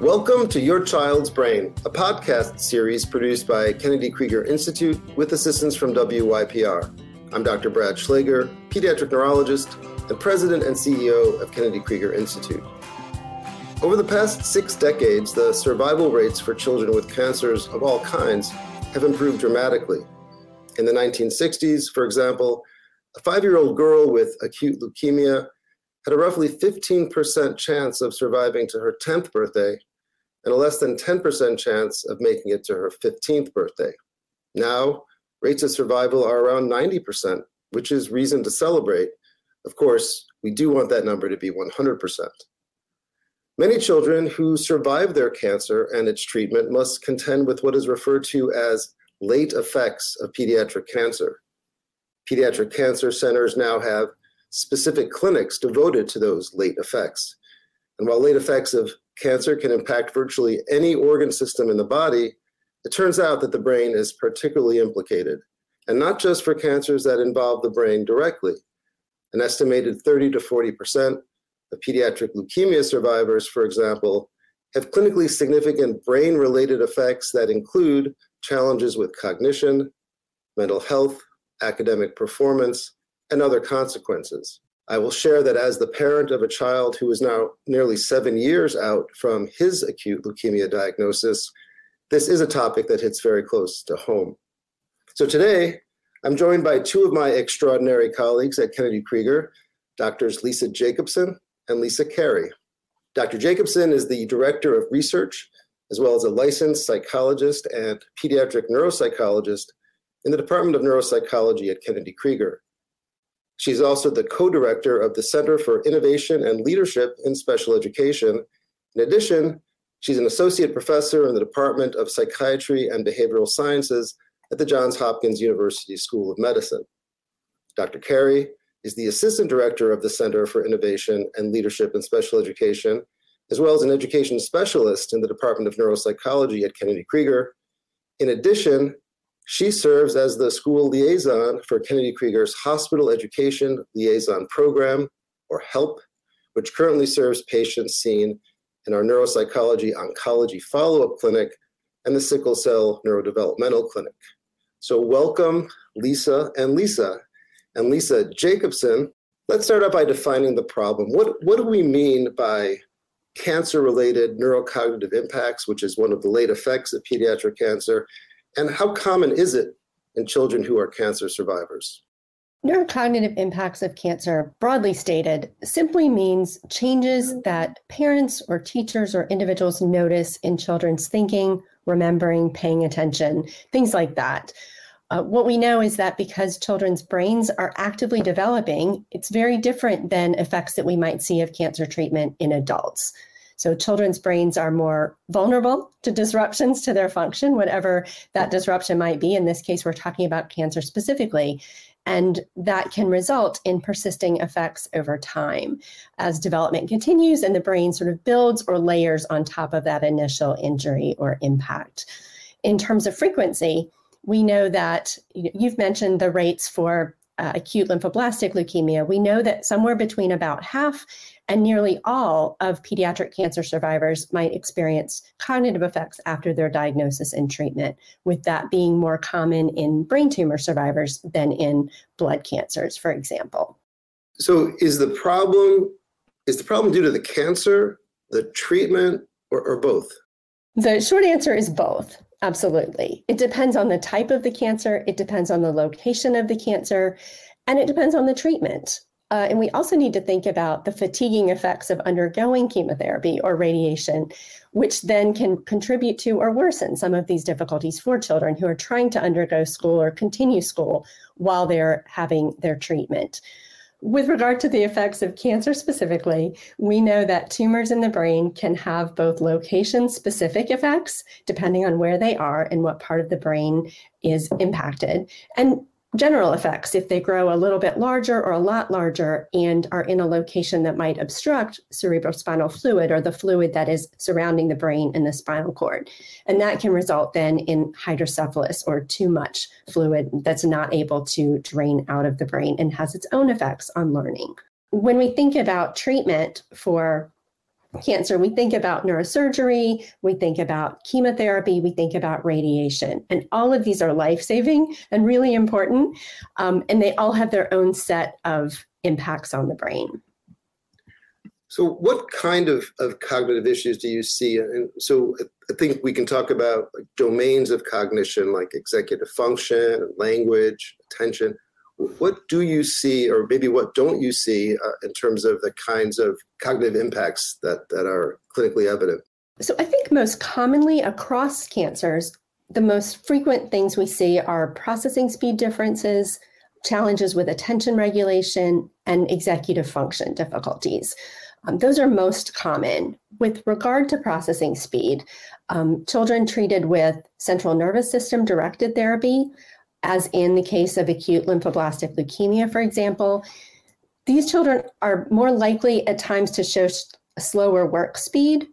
Welcome to Your Child's Brain, a podcast series produced by Kennedy Krieger Institute with assistance from WYPR. I'm Dr. Brad Schlaggar, pediatric neurologist and president and CEO of Kennedy Krieger Institute. Over the past six decades, the survival rates for children with cancers of all kinds have improved dramatically. In the 1960s, for example, a five year old girl with acute leukemia had a roughly 15% chance of surviving to her 10th birthday and a less than 10% chance of making it to her 15th birthday. Now, rates of survival are around 90%, which is reason to celebrate. Of course, we do want that number to be 100%. Many children who survive their cancer and its treatment must contend with what is referred to as late effects of pediatric cancer. Pediatric cancer centers now have specific clinics devoted to those late effects. And while late effects of cancer can impact virtually any organ system in the body, it turns out that the brain is particularly implicated, and not just for cancers that involve the brain directly. An estimated 30 to 40 percent of pediatric leukemia survivors, for example, have clinically significant brain related effects that include challenges with cognition, mental health, academic performance, and other consequences. I will share that as the parent of a child who is now nearly seven years out from his acute leukemia diagnosis, this is a topic that hits very close to home. So today, I'm joined by two of my extraordinary colleagues at Kennedy Krieger, doctors Lisa Jacobson and Lisa Carey. Dr. Jacobson is the Director of Research, as well as a licensed psychologist and pediatric neuropsychologist in the Department of Neuropsychology at Kennedy Krieger. She's also the co director of the Center for Innovation and Leadership in Special Education. In addition, she's an associate professor in the Department of Psychiatry and Behavioral Sciences at the Johns Hopkins University School of Medicine. Dr. Carey is the Assistant Director of the Center for Innovation and Leadership in Special Education, as well as an education specialist in the Department of Neuropsychology at Kennedy Krieger. In addition, she serves as the school liaison for Kennedy Krieger's Hospital Education Liaison Program, or HELP, which currently serves patients seen in our neuropsychology oncology follow up clinic and the sickle cell neurodevelopmental clinic. So, welcome, Lisa and Lisa. And Lisa Jacobson, let's start out by defining the problem. What, what do we mean by cancer related neurocognitive impacts, which is one of the late effects of pediatric cancer? And how common is it in children who are cancer survivors? Neurocognitive impacts of cancer, broadly stated, simply means changes that parents or teachers or individuals notice in children's thinking, remembering, paying attention, things like that. Uh, what we know is that because children's brains are actively developing, it's very different than effects that we might see of cancer treatment in adults. So, children's brains are more vulnerable to disruptions to their function, whatever that disruption might be. In this case, we're talking about cancer specifically. And that can result in persisting effects over time as development continues and the brain sort of builds or layers on top of that initial injury or impact. In terms of frequency, we know that you've mentioned the rates for uh, acute lymphoblastic leukemia. We know that somewhere between about half and nearly all of pediatric cancer survivors might experience cognitive effects after their diagnosis and treatment, with that being more common in brain tumor survivors than in blood cancers, for example. So is the problem is the problem due to the cancer, the treatment, or, or both? The short answer is both. Absolutely. It depends on the type of the cancer, it depends on the location of the cancer, and it depends on the treatment. Uh, and we also need to think about the fatiguing effects of undergoing chemotherapy or radiation, which then can contribute to or worsen some of these difficulties for children who are trying to undergo school or continue school while they're having their treatment. With regard to the effects of cancer specifically, we know that tumors in the brain can have both location specific effects, depending on where they are and what part of the brain is impacted, and general effects if they grow a little bit larger or a lot larger and are in a location that might obstruct cerebrospinal fluid or the fluid that is surrounding the brain and the spinal cord. And that can result then in hydrocephalus or too much fluid that's not able to drain out of the brain and has its own effects on learning. When we think about treatment for cancer, we think about neurosurgery, we think about chemotherapy, we think about radiation. And all of these are life saving and really important. Um, and they all have their own set of impacts on the brain. So, what kind of, of cognitive issues do you see? And so, I think we can talk about domains of cognition like executive function, language, attention. What do you see, or maybe what don't you see, uh, in terms of the kinds of cognitive impacts that, that are clinically evident? So, I think most commonly across cancers, the most frequent things we see are processing speed differences, challenges with attention regulation, and executive function difficulties. Um, those are most common. With regard to processing speed, um, children treated with central nervous system directed therapy as in the case of acute lymphoblastic leukemia, for example, these children are more likely at times to show slower work speed,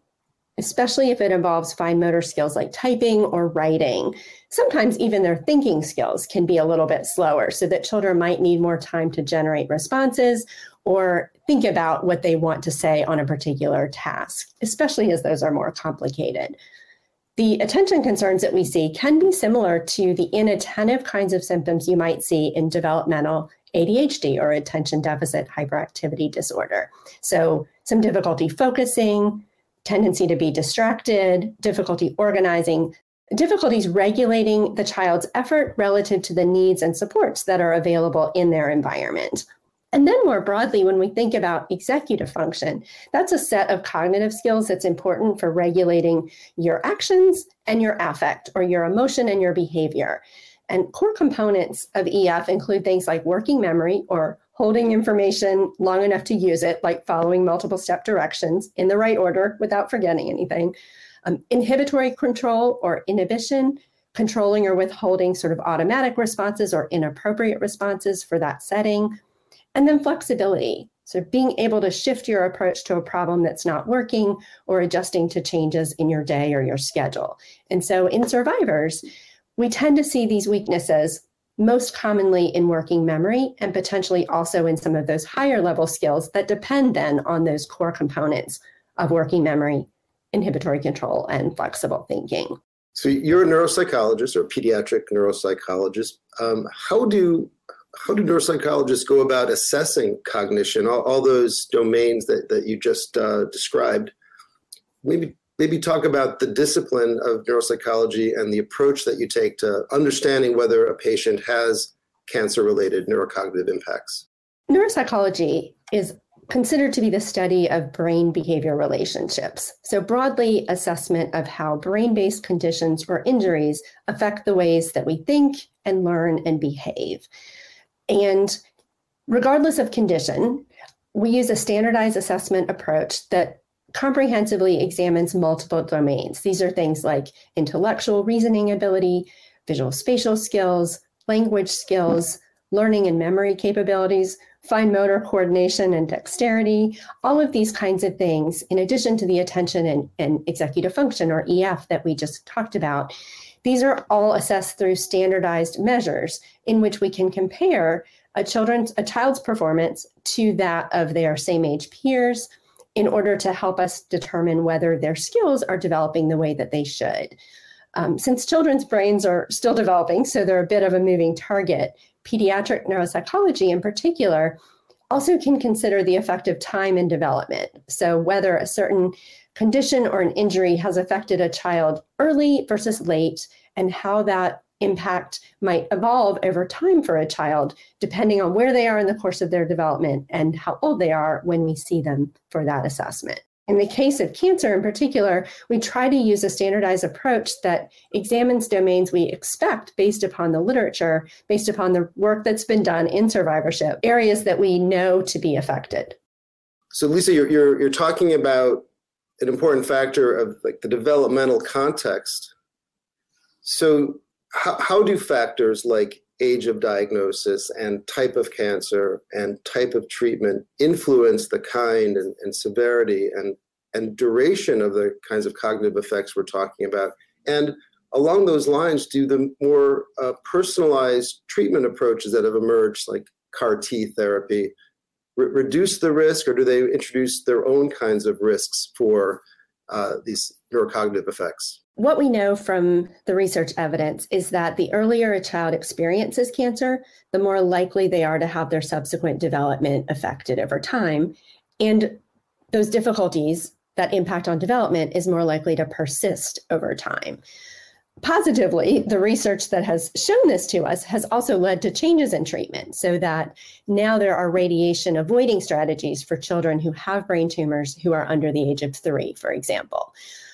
especially if it involves fine motor skills like typing or writing. Sometimes even their thinking skills can be a little bit slower, so that children might need more time to generate responses or think about what they want to say on a particular task, especially as those are more complicated. The attention concerns that we see can be similar to the inattentive kinds of symptoms you might see in developmental ADHD or attention deficit hyperactivity disorder. So, some difficulty focusing, tendency to be distracted, difficulty organizing, difficulties regulating the child's effort relative to the needs and supports that are available in their environment. And then, more broadly, when we think about executive function, that's a set of cognitive skills that's important for regulating your actions and your affect, or your emotion and your behavior. And core components of EF include things like working memory or holding information long enough to use it, like following multiple step directions in the right order without forgetting anything, um, inhibitory control or inhibition, controlling or withholding sort of automatic responses or inappropriate responses for that setting and then flexibility. So being able to shift your approach to a problem that's not working or adjusting to changes in your day or your schedule. And so in survivors, we tend to see these weaknesses most commonly in working memory and potentially also in some of those higher level skills that depend then on those core components of working memory, inhibitory control, and flexible thinking. So you're a neuropsychologist or a pediatric neuropsychologist. Um, how do how do neuropsychologists go about assessing cognition, all, all those domains that, that you just uh, described? Maybe maybe talk about the discipline of neuropsychology and the approach that you take to understanding whether a patient has cancer related neurocognitive impacts. Neuropsychology is considered to be the study of brain behavior relationships. So, broadly, assessment of how brain based conditions or injuries affect the ways that we think and learn and behave. And regardless of condition, we use a standardized assessment approach that comprehensively examines multiple domains. These are things like intellectual reasoning ability, visual spatial skills, language skills, learning and memory capabilities, fine motor coordination and dexterity, all of these kinds of things, in addition to the attention and, and executive function or EF that we just talked about. These are all assessed through standardized measures in which we can compare a children's a child's performance to that of their same age peers in order to help us determine whether their skills are developing the way that they should. Um, since children's brains are still developing, so they're a bit of a moving target, pediatric neuropsychology in particular also can consider the effect of time in development. So, whether a certain condition or an injury has affected a child early versus late, and how that impact might evolve over time for a child, depending on where they are in the course of their development and how old they are when we see them for that assessment. In the case of cancer in particular, we try to use a standardized approach that examines domains we expect based upon the literature, based upon the work that's been done in survivorship, areas that we know to be affected. So, Lisa, you're, you're, you're talking about an important factor of like the developmental context. So, how, how do factors like age of diagnosis and type of cancer and type of treatment influence the kind and, and severity and, and duration of the kinds of cognitive effects we're talking about? And along those lines, do the more uh, personalized treatment approaches that have emerged, like CAR T therapy, re- reduce the risk, or do they introduce their own kinds of risks for uh, these neurocognitive effects? What we know from the research evidence is that the earlier a child experiences cancer, the more likely they are to have their subsequent development affected over time. And those difficulties that impact on development is more likely to persist over time. Positively, the research that has shown this to us has also led to changes in treatment so that now there are radiation avoiding strategies for children who have brain tumors who are under the age of three, for example.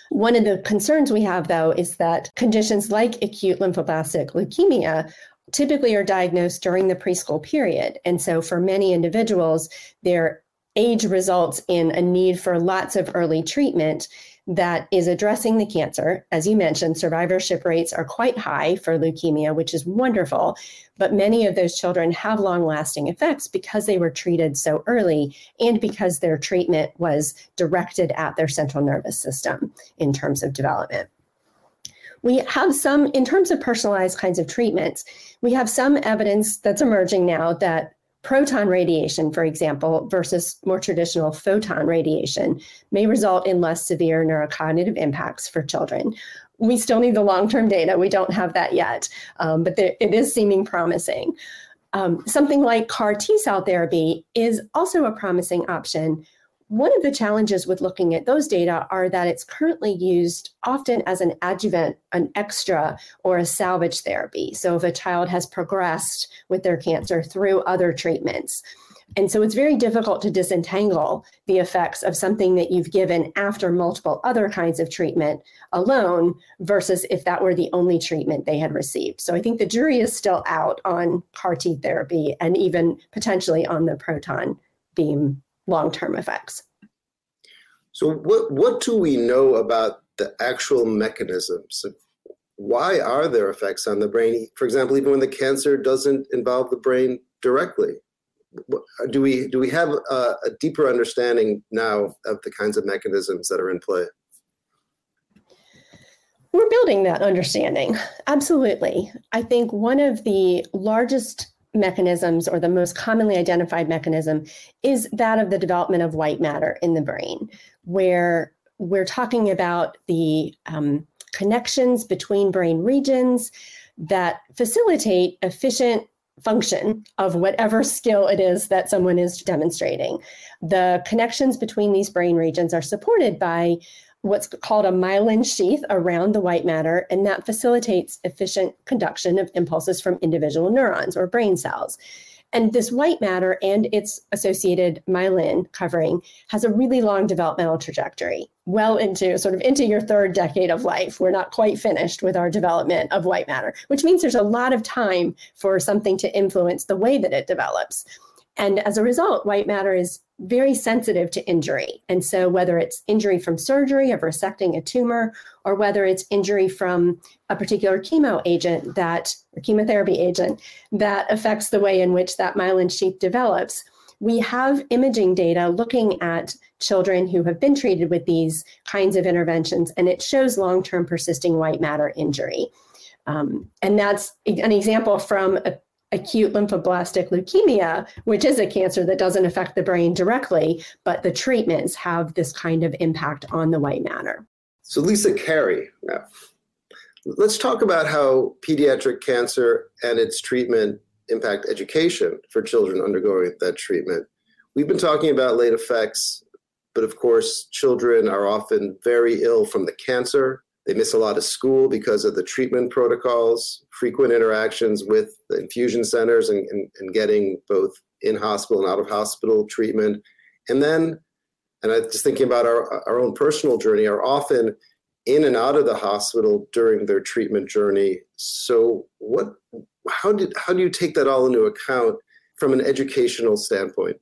One of the concerns we have, though, is that conditions like acute lymphoblastic leukemia typically are diagnosed during the preschool period. And so for many individuals, their age results in a need for lots of early treatment that is addressing the cancer. As you mentioned, survivorship rates are quite high for leukemia, which is wonderful. But many of those children have long lasting effects because they were treated so early and because their treatment was directed at their central nervous system in terms of development. We have some, in terms of personalized kinds of treatments, we have some evidence that's emerging now that Proton radiation, for example, versus more traditional photon radiation may result in less severe neurocognitive impacts for children. We still need the long term data. We don't have that yet, um, but there, it is seeming promising. Um, something like CAR T cell therapy is also a promising option one of the challenges with looking at those data are that it's currently used often as an adjuvant, an extra, or a salvage therapy. So if a child has progressed with their cancer through other treatments. And so it's very difficult to disentangle the effects of something that you've given after multiple other kinds of treatment alone versus if that were the only treatment they had received. So I think the jury is still out on CAR T therapy and even potentially on the proton beam long-term effects. So what what do we know about the actual mechanisms? Why are there effects on the brain? For example, even when the cancer doesn't involve the brain directly, do we do we have a, a deeper understanding now of the kinds of mechanisms that are in play? We're building that understanding. Absolutely. I think one of the largest mechanisms or the most commonly identified mechanism is that of the development of white matter in the brain, where we're talking about the um, connections between brain regions that facilitate efficient function of whatever skill it is that someone is demonstrating. The connections between these brain regions are supported by what's called a myelin sheath around the white matter, and that facilitates efficient conduction of impulses from individual neurons or brain cells. And this white matter and its associated myelin covering has a really long developmental trajectory, well into sort of into your third decade of life. We're not quite finished with our development of white matter, which means there's a lot of time for something to influence the way that it develops. And as a result, white matter is very sensitive to injury. And so, whether it's injury from surgery of resecting a tumor, or whether it's injury from a particular chemo agent that, or chemotherapy agent that affects the way in which that myelin sheath develops, we have imaging data looking at children who have been treated with these kinds of interventions, and it shows long term persisting white matter injury. Um, and that's an example from a acute lymphoblastic leukemia, which is a cancer that doesn't affect the brain directly, but the treatments have this kind of impact on the white matter. So, Lisa Carey, let's talk about how pediatric cancer and its treatment impact education for children undergoing that treatment. We've been talking about late effects, but of course, children are often very ill from the cancer they miss a lot of school because of the treatment protocols, frequent interactions with the infusion centers and, and, and getting both in hospital and out of hospital treatment. And then, and I just thinking about our, our own personal journey, are often in and out of the hospital during their treatment journey. So what how did how do you take that all into account from an educational standpoint?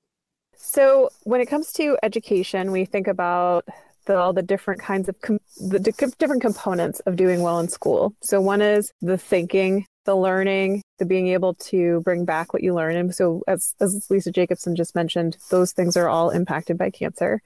So when it comes to education, we think about the, all the different kinds of com- the different components of doing well in school. So one is the thinking, the learning, the being able to bring back what you learn. And so as, as Lisa Jacobson just mentioned, those things are all impacted by cancer.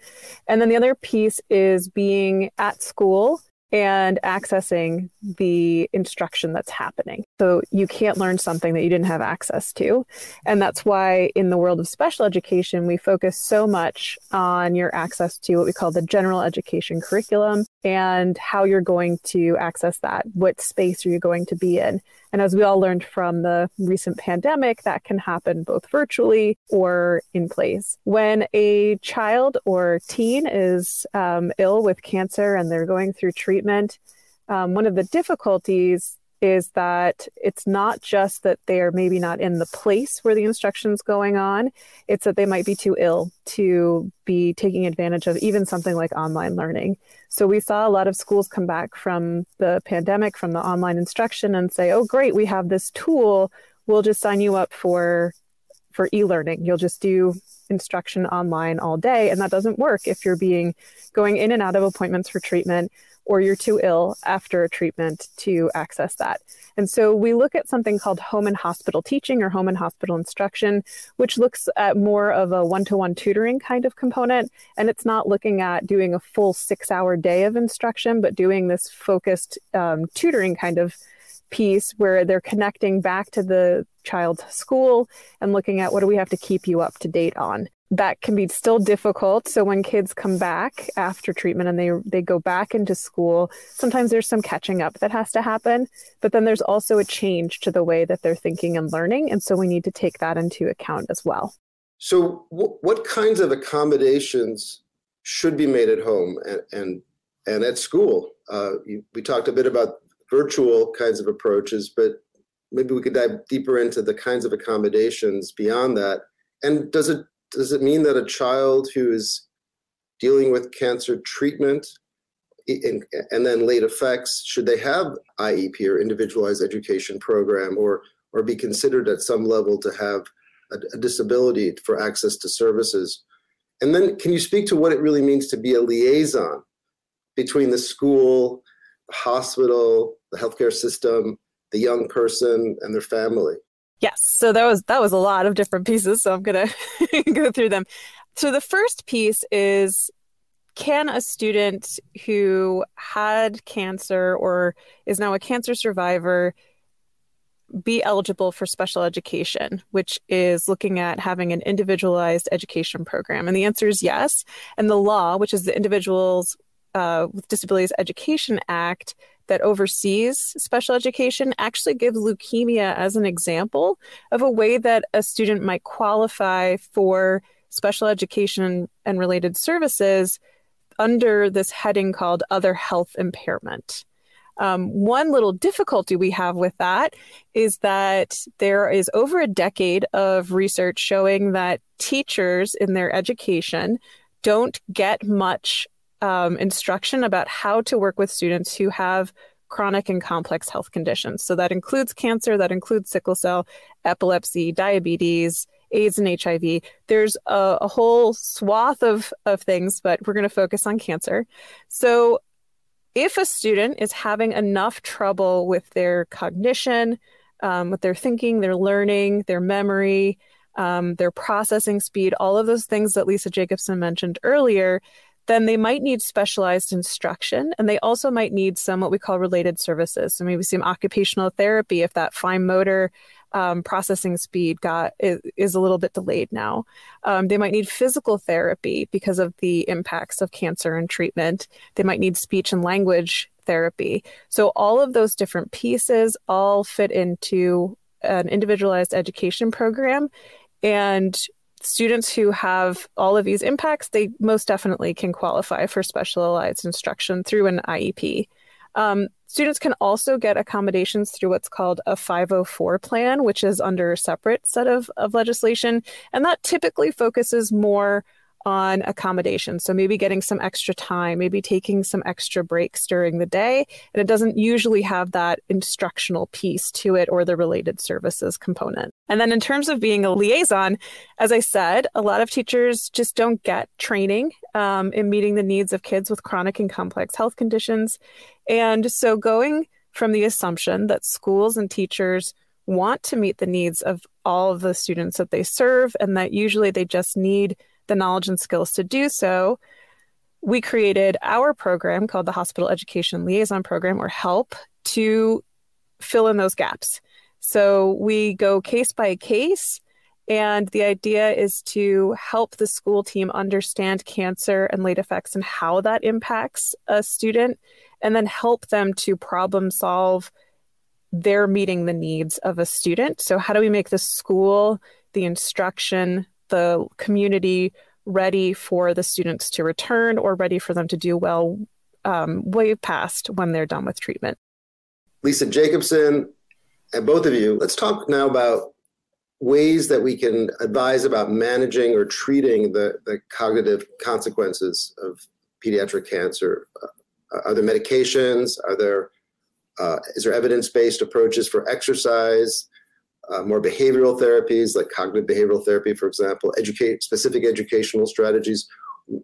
And then the other piece is being at school and accessing the instruction that's happening. So you can't learn something that you didn't have access to. And that's why in the world of special education, we focus so much on your access to what we call the general education curriculum and how you're going to access that. What space are you going to be in? And as we all learned from the recent pandemic, that can happen both virtually or in place. When a child or teen is um, ill with cancer and they're going through treatment, um, one of the difficulties is that it's not just that they are maybe not in the place where the instruction's going on, it's that they might be too ill to be taking advantage of even something like online learning. So we saw a lot of schools come back from the pandemic, from the online instruction and say, "Oh great, we have this tool. We'll just sign you up for for e-learning. You'll just do instruction online all day." And that doesn't work if you're being going in and out of appointments for treatment or you're too ill after a treatment to access that. And so we look at something called home and hospital teaching or home and hospital instruction, which looks at more of a one to one tutoring kind of component. And it's not looking at doing a full six hour day of instruction, but doing this focused um, tutoring kind of piece where they're connecting back to the child's school and looking at what do we have to keep you up to date on that can be still difficult. So when kids come back after treatment and they they go back into school, sometimes there's some catching up that has to happen, but then there's also a change to the way that they're thinking and learning, and so we need to take that into account as well. So w- what kinds of accommodations should be made at home and and, and at school? Uh, you, we talked a bit about virtual kinds of approaches, but maybe we could dive deeper into the kinds of accommodations beyond that. And does it does it mean that a child who is dealing with cancer treatment and, and then late effects should they have IEP or individualized education program or or be considered at some level to have a, a disability for access to services? And then can you speak to what it really means to be a liaison between the school the hospital the healthcare system the young person and their family Yes. So that was that was a lot of different pieces. So I'm gonna go through them. So the first piece is can a student who had cancer or is now a cancer survivor be eligible for special education, which is looking at having an individualized education program? And the answer is yes. And the law, which is the Individuals uh, with Disabilities Education Act, that oversees special education actually gives leukemia as an example of a way that a student might qualify for special education and related services under this heading called other health impairment. Um, one little difficulty we have with that is that there is over a decade of research showing that teachers in their education don't get much um, instruction about how to work with students who have chronic and complex health conditions. So that includes cancer, that includes sickle cell, epilepsy, diabetes, AIDS, and HIV. There's a, a whole swath of, of things, but we're going to focus on cancer. So if a student is having enough trouble with their cognition, um, with their thinking, their learning, their memory, um, their processing speed, all of those things that Lisa Jacobson mentioned earlier, then they might need specialized instruction and they also might need some what we call related services. So maybe some occupational therapy if that fine motor um, processing speed got is, is, a little bit delayed now. Um, they might need physical therapy because of the impacts of cancer and treatment. They might need speech and language therapy. So all of those different pieces all fit into an individualized education program. And students who have all of these impacts, they most definitely can qualify for specialized instruction through an IEP. Um, students can also get accommodations through what's called a 504 plan, which is under a separate set of, of legislation. And that typically focuses more on accommodations. So maybe getting some extra time, maybe taking some extra breaks during the day. And it doesn't usually have that instructional piece to it or the related services component. And then in terms of being a liaison, as I said, a lot of teachers just don't get training um, in meeting the needs of kids with chronic and complex health conditions. And so going from the assumption that schools and teachers want to meet the needs of all of the students that they serve and that usually they just need the knowledge and skills to do so, we created our program called the Hospital Education Liaison Program, or HELP, to fill in those gaps. So we go case by case. And the idea is to help the school team understand cancer and late effects and how that impacts a student, and then help them to problem solve their meeting the needs of a student. So, how do we make the school, the instruction, the community ready for the students to return or ready for them to do well um, way past when they're done with treatment? Lisa Jacobson, and both of you, let's talk now about ways that we can advise about managing or treating the, the cognitive consequences of pediatric cancer. Uh, are there medications? Are there uh, is there evidence-based approaches for exercise? Uh, more behavioral therapies like cognitive behavioral therapy, for example, educate specific educational strategies.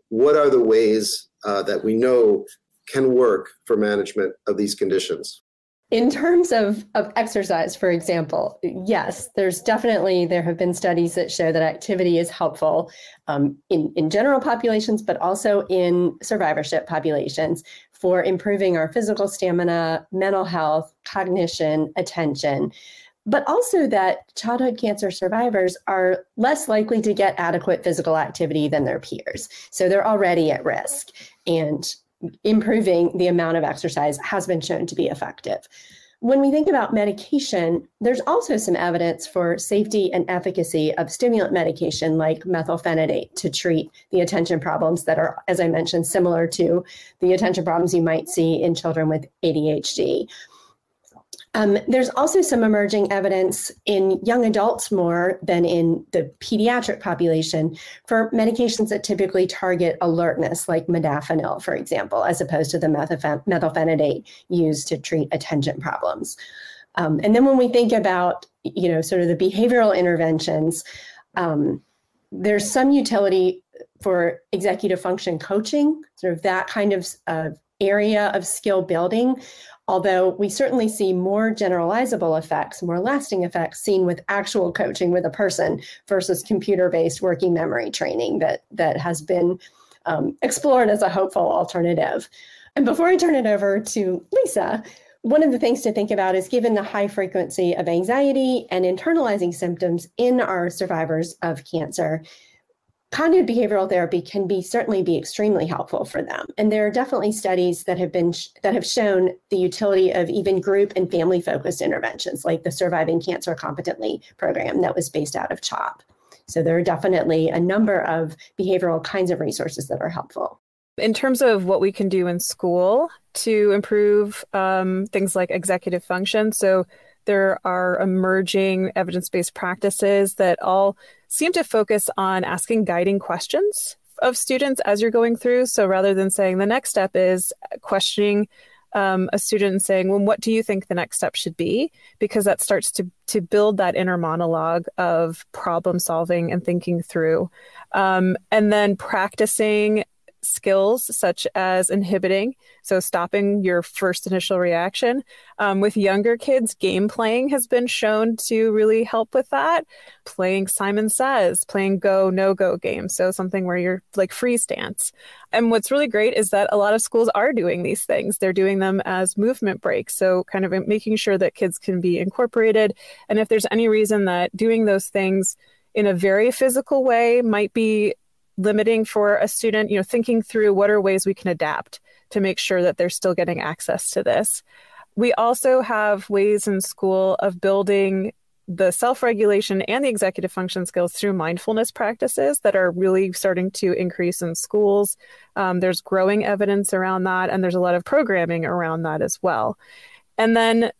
What are the ways uh, that we know can work for management of these conditions? In terms of, of exercise, for example, yes, there's definitely, there have been studies that show that activity is helpful um, in, in general populations, but also in survivorship populations for improving our physical stamina, mental health, cognition, attention but also that childhood cancer survivors are less likely to get adequate physical activity than their peers. So they're already at risk. And improving the amount of exercise has been shown to be effective. When we think about medication, there's also some evidence for safety and efficacy of stimulant medication like methylphenidate to treat the attention problems that are, as I mentioned, similar to the attention problems you might see in children with ADHD. Um, there's also some emerging evidence in young adults more than in the pediatric population for medications that typically target alertness, like modafinil, for example, as opposed to the methylphenidate used to treat attention problems. Um, and then when we think about, you know, sort of the behavioral interventions, um, there's some utility for executive function coaching, sort of that kind of uh, area of skill building although we certainly see more generalizable effects, more lasting effects seen with actual coaching with a person versus computer-based working memory training that that has been um, explored as a hopeful alternative. And before I turn it over to Lisa, one of the things to think about is given the high frequency of anxiety and internalizing symptoms in our survivors of cancer, cognitive behavioral therapy can be certainly be extremely helpful for them. And there are definitely studies that have been sh- that have shown the utility of even group and family focused interventions like the surviving cancer competently program that was based out of CHOP. So there are definitely a number of behavioral kinds of resources that are helpful. In terms of what we can do in school to improve um, things like executive function so there are emerging evidence based practices that all seem to focus on asking guiding questions of students as you're going through. So rather than saying the next step is questioning um, a student and saying, well, what do you think the next step should be? Because that starts to, to build that inner monologue of problem solving and thinking through. Um, and then practicing skills such as inhibiting, so stopping your first initial reaction. Um, with younger kids, game playing has been shown to really help with that. Playing Simon Says, playing go, no go games, so something where you're like freeze dance. And what's really great is that a lot of schools are doing these things. They're doing them as movement breaks, so kind of making sure that kids can be incorporated. And if there's any reason that doing those things in a very physical way might be limiting for a student, you know, thinking through what are ways we can adapt to make sure that they're still getting access to this. We also have ways in school of building the self regulation and the executive function skills through mindfulness practices that are really starting to increase in schools. Um, there's growing evidence around that, and there's a lot of programming around that as well. And then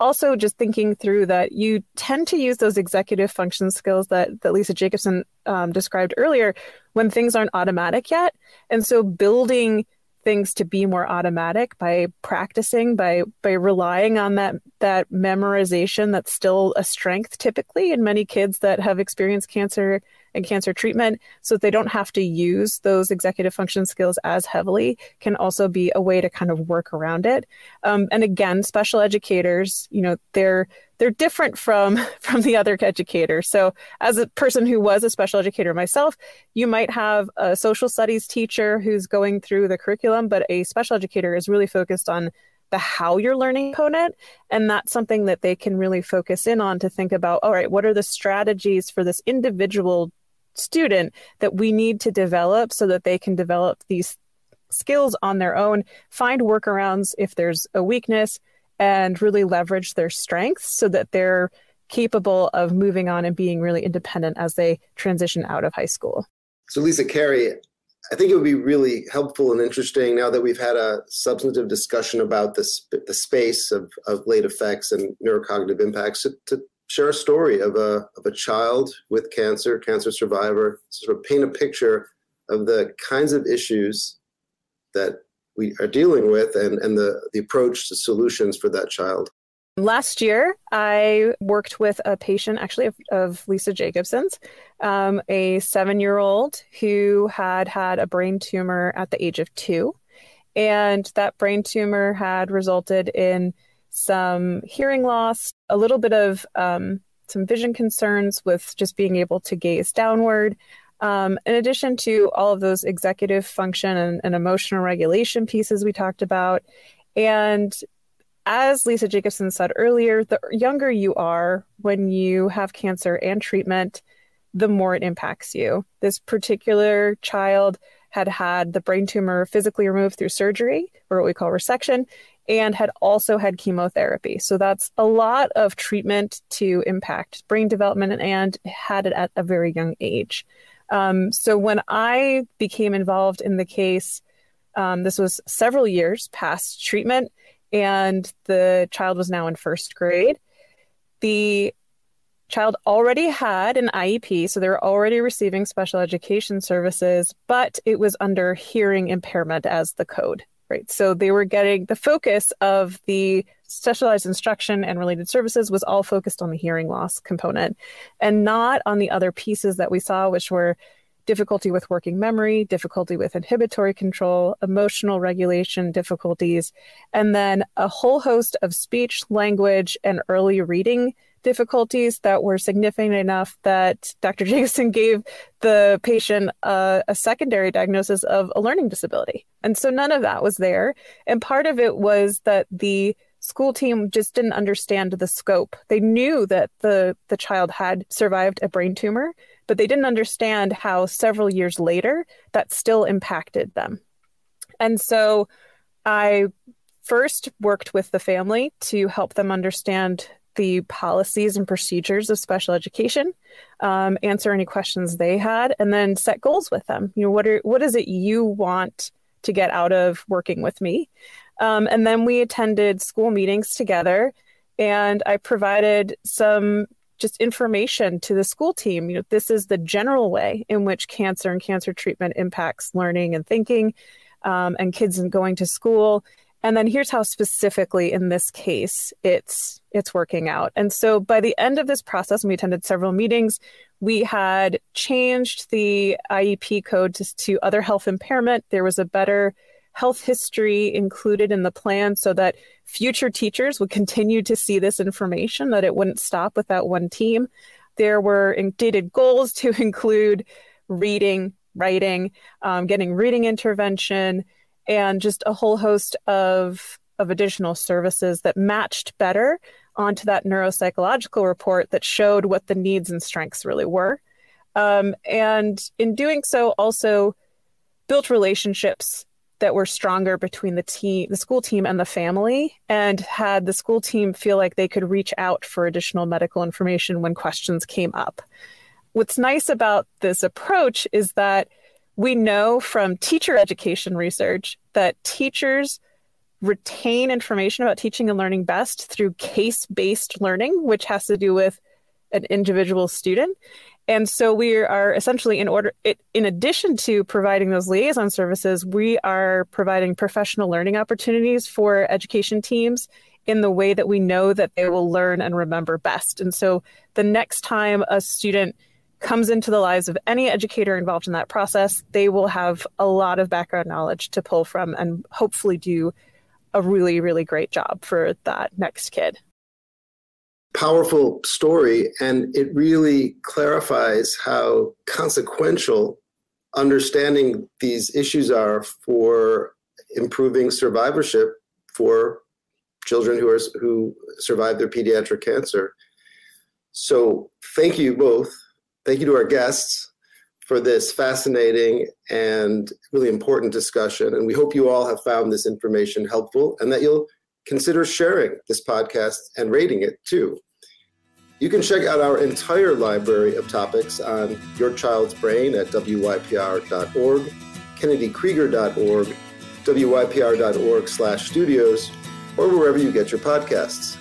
also just thinking through that you tend to use those executive function skills that, that Lisa Jacobson um, described earlier when things aren't automatic yet. And so building things to be more automatic by practicing by by relying on that that memorization that's still a strength typically in many kids that have experienced cancer and cancer treatment so that they don't have to use those executive function skills as heavily can also be a way to kind of work around it um, and again special educators you know they're they're different from from the other educator. So as a person who was a special educator myself, you might have a social studies teacher who's going through the curriculum, but a special educator is really focused on the how you're learning component. And that's something that they can really focus in on to think about all right, what are the strategies for this individual student that we need to develop so that they can develop these skills on their own, find workarounds if there's a weakness, and really leverage their strengths so that they're capable of moving on and being really independent as they transition out of high school. So, Lisa Carey, I think it would be really helpful and interesting now that we've had a substantive discussion about this, the space of, of late effects and neurocognitive impacts to, to share a story of a, of a child with cancer, cancer survivor, sort of paint a picture of the kinds of issues that we are dealing with and, and the, the approach to solutions for that child. Last year, I worked with a patient, actually, of, of Lisa Jacobson's, um, a seven year old who had had a brain tumor at the age of two. And that brain tumor had resulted in some hearing loss, a little bit of um, some vision concerns with just being able to gaze downward. Um, in addition to all of those executive function and, and emotional regulation pieces we talked about. And as Lisa Jacobson said earlier, the younger you are when you have cancer and treatment, the more it impacts you. This particular child had had the brain tumor physically removed through surgery, or what we call resection, and had also had chemotherapy. So that's a lot of treatment to impact brain development and had it at a very young age. Um, so when I became involved in the case, um, this was several years past treatment, and the child was now in first grade. The child already had an IEP, so they were already receiving special education services, but it was under hearing impairment as the code right? So they were getting the focus of the specialized instruction and related services was all focused on the hearing loss component and not on the other pieces that we saw, which were difficulty with working memory, difficulty with inhibitory control, emotional regulation difficulties, and then a whole host of speech, language, and early reading difficulties that were significant enough that Dr. Jacobson gave the patient a, a, secondary diagnosis of a learning disability. And so none of that was there. And part of it was that the school team just didn't understand the scope. They knew that the, the child had survived a brain tumor, but they didn't understand how several years later that still impacted them. And so I first worked with the family to help them understand the policies and procedures of special education, um, answer any questions they had, and then set goals with them. You know, what are what is it you want to get out of working with me? Um, and then we attended school meetings together, and I provided some just information to the school team. You know, this is the general way in which cancer and cancer treatment impacts learning and thinking, um, and kids and going to school and then here's how specifically in this case it's it's working out and so by the end of this process we attended several meetings we had changed the IEP code to, to other health impairment there was a better health history included in the plan so that future teachers would continue to see this information that it wouldn't stop with that one team there were dated goals to include reading writing um, getting reading intervention and just a whole host of of additional services that matched better onto that neuropsychological report that showed what the needs and strengths really were. Um, and in doing so, also built relationships that were stronger between the team, the school team, and the family, and had the school team feel like they could reach out for additional medical information when questions came up. What's nice about this approach is that we know from teacher education research that teachers retain information about teaching and learning best through case based learning, which has to do with an individual student. And so we are essentially in order, it, in addition to providing those liaison services, we are providing professional learning opportunities for education teams in the way that we know that they will learn and remember best. And so the next time a student comes into the lives of any educator involved in that process, they will have a lot of background knowledge to pull from and hopefully do a really, really great job for that next kid. Powerful story, and it really clarifies how consequential understanding these issues are for improving survivorship for children who are who survive their pediatric cancer. So thank you both. Thank you to our guests for this fascinating and really important discussion. And we hope you all have found this information helpful and that you'll consider sharing this podcast and rating it too. You can check out our entire library of topics on Your Child's Brain at wypr.org, kennedykrieger.org, wypr.org slash studios, or wherever you get your podcasts.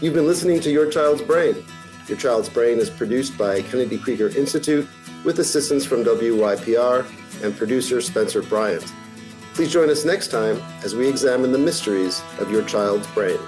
You've been listening to Your Child's Brain. Your Child's Brain is produced by Kennedy Krieger Institute with assistance from WYPR and producer Spencer Bryant. Please join us next time as we examine the mysteries of your child's brain.